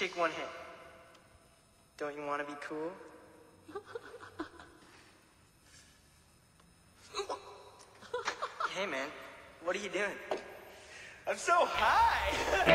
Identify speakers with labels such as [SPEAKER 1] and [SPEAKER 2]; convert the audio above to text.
[SPEAKER 1] take one hit. Don't you want to be cool? hey, man. What are you doing?
[SPEAKER 2] I'm so high.